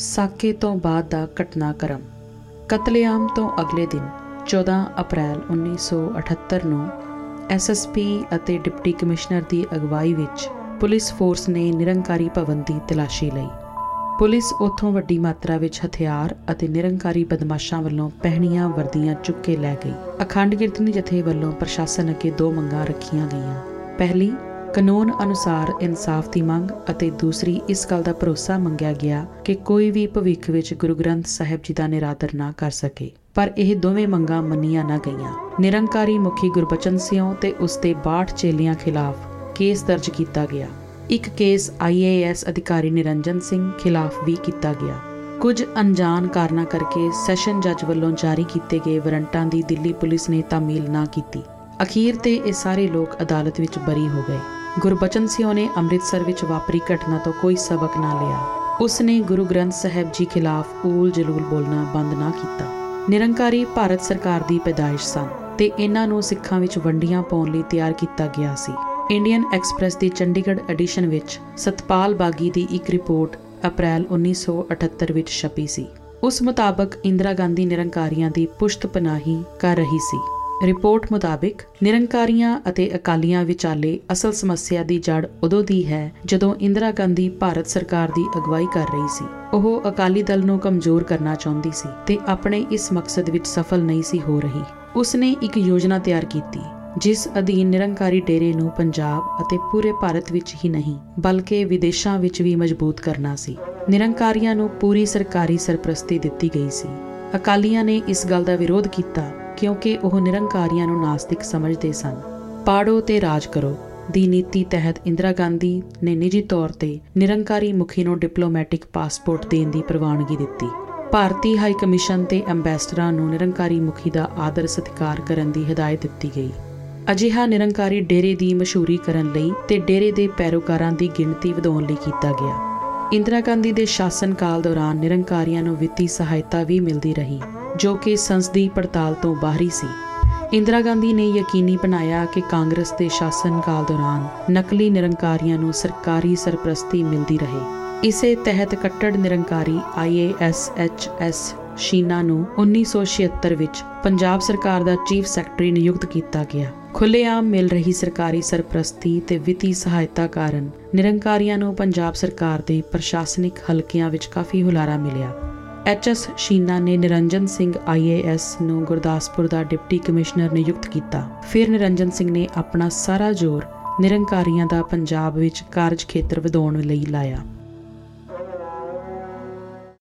ਸਾਕੇ ਤੋਂ ਬਾਅਦ ਦਾ ਘਟਨਾਕ੍ਰਮ। ਕਤਲੇਆਮ ਤੋਂ ਅਗਲੇ ਦਿਨ 14 ਅਪ੍ਰੈਲ 1978 ਨੂੰ ਐਸਐਸਪੀ ਅਤੇ ਡਿਪਟੀ ਕਮਿਸ਼ਨਰ ਦੀ ਅਗਵਾਈ ਵਿੱਚ ਪੁਲਿਸ ਫੋਰਸ ਨੇ ਨਿਰੰਕਾਰੀ ਭਵਨ ਦੀ ਤਲਾਸ਼ੀ ਲਈ। ਪੁਲਿਸ ਉੱਥੋਂ ਵੱਡੀ ਮਾਤਰਾ ਵਿੱਚ ਹਥਿਆਰ ਅਤੇ ਨਿਰੰਕਾਰੀ ਬਦਮਾਸ਼ਾਂ ਵੱਲੋਂ ਪਹਿਣੀਆਂ ਵਰਦੀਆਂ ਚੁੱਕ ਕੇ ਲੈ ਗਈ। ਅਖੰਡ ਕੀਰਤਨੀ ਜਥੇ ਵੱਲੋਂ ਪ੍ਰਸ਼ਾਸਨ ਅੱਗੇ ਦੋ ਮੰਗਾਂ ਰੱਖੀਆਂ ਗਈਆਂ। ਪਹਿਲੀ ਕਾਨੂੰਨ ਅਨੁਸਾਰ ਇਨਸਾਫ ਦੀ ਮੰਗ ਅਤੇ ਦੂਸਰੀ ਇਸ ਗੱਲ ਦਾ ਭਰੋਸਾ ਮੰਗਿਆ ਗਿਆ ਕਿ ਕੋਈ ਵੀ ਭਵਿੱਖ ਵਿੱਚ ਗੁਰੂ ਗ੍ਰੰਥ ਸਾਹਿਬ ਜੀ ਦਾ ਨਿਰਾਦਰ ਨਾ ਕਰ ਸਕੇ। ਪਰ ਇਹ ਦੋਵੇਂ ਮੰਗਾਂ ਮੰਨੀਆਂ ਨਾ ਗਈਆਂ। ਨਿਰੰਕਾਰੀ ਮੁਖੀ ਗੁਰਬਚਨ ਸਿੰਘ ਤੇ ਉਸ ਦੇ 62 ਚੇਲਿਆਂ ਖਿਲਾਫ ਕੇਸ ਦਰਜ ਕੀਤਾ ਗਿਆ। ਇੱਕ ਕੇਸ ਆਈਏਐਸ ਅਧਿਕਾਰੀ ਨਿਰੰਜਨ ਸਿੰਘ ਖਿਲਾਫ ਵੀ ਕੀਤਾ ਗਿਆ। ਕੁਝ ਅਣਜਾਣ ਕਾਰਨਾਂ ਕਰਕੇ ਸੈਸ਼ਨ ਜੱਜ ਵੱਲੋਂ ਜਾਰੀ ਕੀਤੇ ਗਏ ਵਾਰੰਟਾਂ ਦੀ ਦਿੱਲੀ ਪੁਲਿਸ ਨੇ ਤਾਮੀਲ ਨਾ ਕੀਤੀ। ਅਖੀਰ ਤੇ ਇਹ ਸਾਰੇ ਲੋਕ ਅਦਾਲਤ ਵਿੱਚ ਬਰੀ ਹੋ ਗਏ। ਗੁਰਬਚਨ ਸਿੰਘ ਨੇ ਅੰਮ੍ਰਿਤਸਰ ਵਿੱਚ ਵਾਪਰੀ ਘਟਨਾ ਤੋਂ ਕੋਈ ਸਬਕ ਨਾ ਲਿਆ। ਉਸ ਨੇ ਗੁਰੂ ਗ੍ਰੰਥ ਸਾਹਿਬ ਜੀ ਖਿਲਾਫ ਊਲ ਜਲੂਲ ਬੋਲਣਾ ਬੰਦ ਨਾ ਕੀਤਾ। ਨਿਰੰਕਾਰੀ ਭਾਰਤ ਸਰਕਾਰ ਦੀ ਪੈਦਾਇਸ਼ ਸਨ ਤੇ ਇਹਨਾਂ ਨੂੰ ਸਿੱਖਾਂ ਵਿੱਚ ਵੰਡੀਆਂ ਪਾਉਣ ਲਈ ਤਿਆਰ ਕੀਤਾ ਗਿਆ ਸੀ। ਇੰਡੀਅਨ ਐਕਸਪ੍ਰੈਸ ਦੀ ਚੰਡੀਗੜ੍ਹ ਐਡੀਸ਼ਨ ਵਿੱਚ ਸਤਪਾਲ ਬਾਗੀ ਦੀ ਇੱਕ ਰਿਪੋਰਟ ਅਪ੍ਰੈਲ 1978 ਵਿੱਚ ਛਪੀ ਸੀ। ਉਸ ਮੁਤਾਬਕ ਇੰਦਰਾ ਗਾਂਧੀ ਨਿਰੰਕਾਰੀਆਂ ਦੀ ਪੁਸ਼ਤ ਪਨਾਹੀ ਕਰ ਰਹੀ ਸੀ। ਰਿਪੋਰਟ ਮੁਤਾਬਿਕ ਨਿਰੰਕਾਰੀਆਂ ਅਤੇ ਅਕਾਲੀਆਂ ਵਿਚਾਲੇ ਅਸਲ ਸਮੱਸਿਆ ਦੀ ਜੜ ਉਦੋਂ ਦੀ ਹੈ ਜਦੋਂ ਇੰਦਰਾ ਗਾਂਧੀ ਭਾਰਤ ਸਰਕਾਰ ਦੀ ਅਗਵਾਈ ਕਰ ਰਹੀ ਸੀ। ਉਹ ਅਕਾਲੀ ਦਲ ਨੂੰ ਕਮਜ਼ੋਰ ਕਰਨਾ ਚਾਹੁੰਦੀ ਸੀ ਤੇ ਆਪਣੇ ਇਸ ਮਕਸਦ ਵਿੱਚ ਸਫਲ ਨਹੀਂ ਸੀ ਹੋ ਰਹੀ। ਉਸ ਨੇ ਇੱਕ ਯੋਜਨਾ ਤਿਆਰ ਕੀਤੀ, ਜਿਸ ਅਧੀਨ ਨਿਰੰਕਾਰੀ ਡੇਰੇ ਨੂੰ ਪੰਜਾਬ ਅਤੇ ਪੂਰੇ ਭਾਰਤ ਵਿੱਚ ਹੀ ਨਹੀਂ, ਬਲਕਿ ਵਿਦੇਸ਼ਾਂ ਵਿੱਚ ਵੀ ਮਜ਼ਬੂਤ ਕਰਨਾ ਸੀ। ਨਿਰੰਕਾਰੀਆਂ ਨੂੰ ਪੂਰੀ ਸਰਕਾਰੀ ਸਰਪ੍ਰਸਤੀ ਦਿੱਤੀ ਗਈ ਸੀ। ਅਕਾਲੀਆਂ ਨੇ ਇਸ ਗੱਲ ਦਾ ਵਿਰੋਧ ਕੀਤਾ ਕਿਉਂਕਿ ਉਹ ਨਿਰੰਕਾਰੀਆਂ ਨੂੰ ਨਾਸਤਿਕ ਸਮਝਦੇ ਸਨ। ਪਾੜੋ ਤੇ ਰਾਜ ਕਰੋ, ਦੀ ਨੀਤੀ ਤਹਿਤ ਇੰਦਰਾ ਗਾਂਧੀ ਨੇ ਨਿੱਜੀ ਤੌਰ ਤੇ ਨਿਰੰਕਾਰੀ ਮੁਖੀ ਨੂੰ ਡਿਪਲੋਮੈਟਿਕ ਪਾਸਪੋਰਟ ਦੇਣ ਦੀ ਪ੍ਰਵਾਨਗੀ ਦਿੱਤੀ। ਭਾਰਤੀ ਹਾਈ ਕਮਿਸ਼ਨ ਤੇ ਐਮਬੈਸਡਰਾਂ ਨੂੰ ਨਿਰੰਕਾਰੀ ਮੁਖੀ ਦਾ ਆਦਰ ਸਤਿਕਾਰ ਕਰਨ ਦੀ ਹਦਾਇਤ ਦਿੱਤੀ ਗਈ। ਅਜਿਹਾ ਨਿਰੰਕਾਰੀ ਡੇਰੇ ਦੀ ਮਸ਼ਹੂਰੀ ਕਰਨ ਲਈ ਤੇ ਡੇਰੇ ਦੇ ਪੈਰੋਕਾਰਾਂ ਦੀ ਗਿਣਤੀ ਵਧਾਉਣ ਲਈ ਕੀਤਾ ਗਿਆ। ਇੰਦਰਾ ਗਾਂਧੀ ਦੇ ਸ਼ਾਸਨ ਕਾਲ ਦੌਰਾਨ ਨਿਰੰਕਾਰੀਆਂ ਨੂੰ ਵਿੱਤੀ ਸਹਾਇਤਾ ਵੀ ਮਿਲਦੀ ਰਹੀ। ਜੋ ਕਿ ਸੰਸਦੀ ਪੜਤਾਲ ਤੋਂ ਬਾਹਰੀ ਸੀ। ਇੰਦਰਾ ਗਾਂਧੀ ਨੇ ਯਕੀਨੀ ਬਣਾਇਆ ਕਿ ਕਾਂਗਰਸ ਦੇ ਸ਼ਾਸਨ ਕਾਲ ਦੌਰਾਨ ਨਕਲੀ ਨਿਰੰਕਾਰੀਆਂ ਨੂੰ ਸਰਕਾਰੀ ਸਰਪ੍ਰਸਤੀ ਮਿਲਦੀ ਰਹੇ। ਇਸੇ ਤਹਿਤ ਕੱਟੜ ਨਿਰੰਕਾਰੀ ਆਈਏਐਸਐਚਐਸ ਸ਼ੀਨਾ ਨੂੰ 1976 ਵਿੱਚ ਪੰਜਾਬ ਸਰਕਾਰ ਦਾ ਚੀਫ ਸੈਕਟਰੀ ਨਿਯੁਕਤ ਕੀਤਾ ਗਿਆ। ਖੁੱਲੇਆਮ ਮਿਲ ਰਹੀ ਸਰਕਾਰੀ ਸਰਪ੍ਰਸਤੀ ਤੇ ਵਿੱਤੀ ਸਹਾਇਤਾ ਕਾਰਨ ਨਿਰੰਕਾਰੀਆਂ ਨੂੰ ਪੰਜਾਬ ਸਰਕਾਰ ਦੇ ਪ੍ਰਸ਼ਾਸਨਿਕ ਹਲਕਿਆਂ ਵਿੱਚ ਕਾਫੀ ਹੁਲਾਰਾ ਮਿਲਿਆ। ਐਚਐਸ ਸ਼ੀਨਾ ਨੇ ਨਿਰੰਜਨ ਸਿੰਘ ਆਈਏਐਸ ਨੂੰ ਗੁਰਦਾਸਪੁਰ ਦਾ ਡਿਪਟੀ ਕਮਿਸ਼ਨਰ ਨਿਯੁਕਤ ਕੀਤਾ। ਫਿਰ ਨਿਰੰਜਨ ਸਿੰਘ ਨੇ ਆਪਣਾ ਸਾਰਾ ਜ਼ੋਰ ਨਿਰੰਕਾਰੀਆਂ ਦਾ ਪੰਜਾਬ ਵਿੱਚ ਕਾਰਜ ਖੇਤਰ ਵਧਾਉਣ ਲਈ ਲਾਇਆ।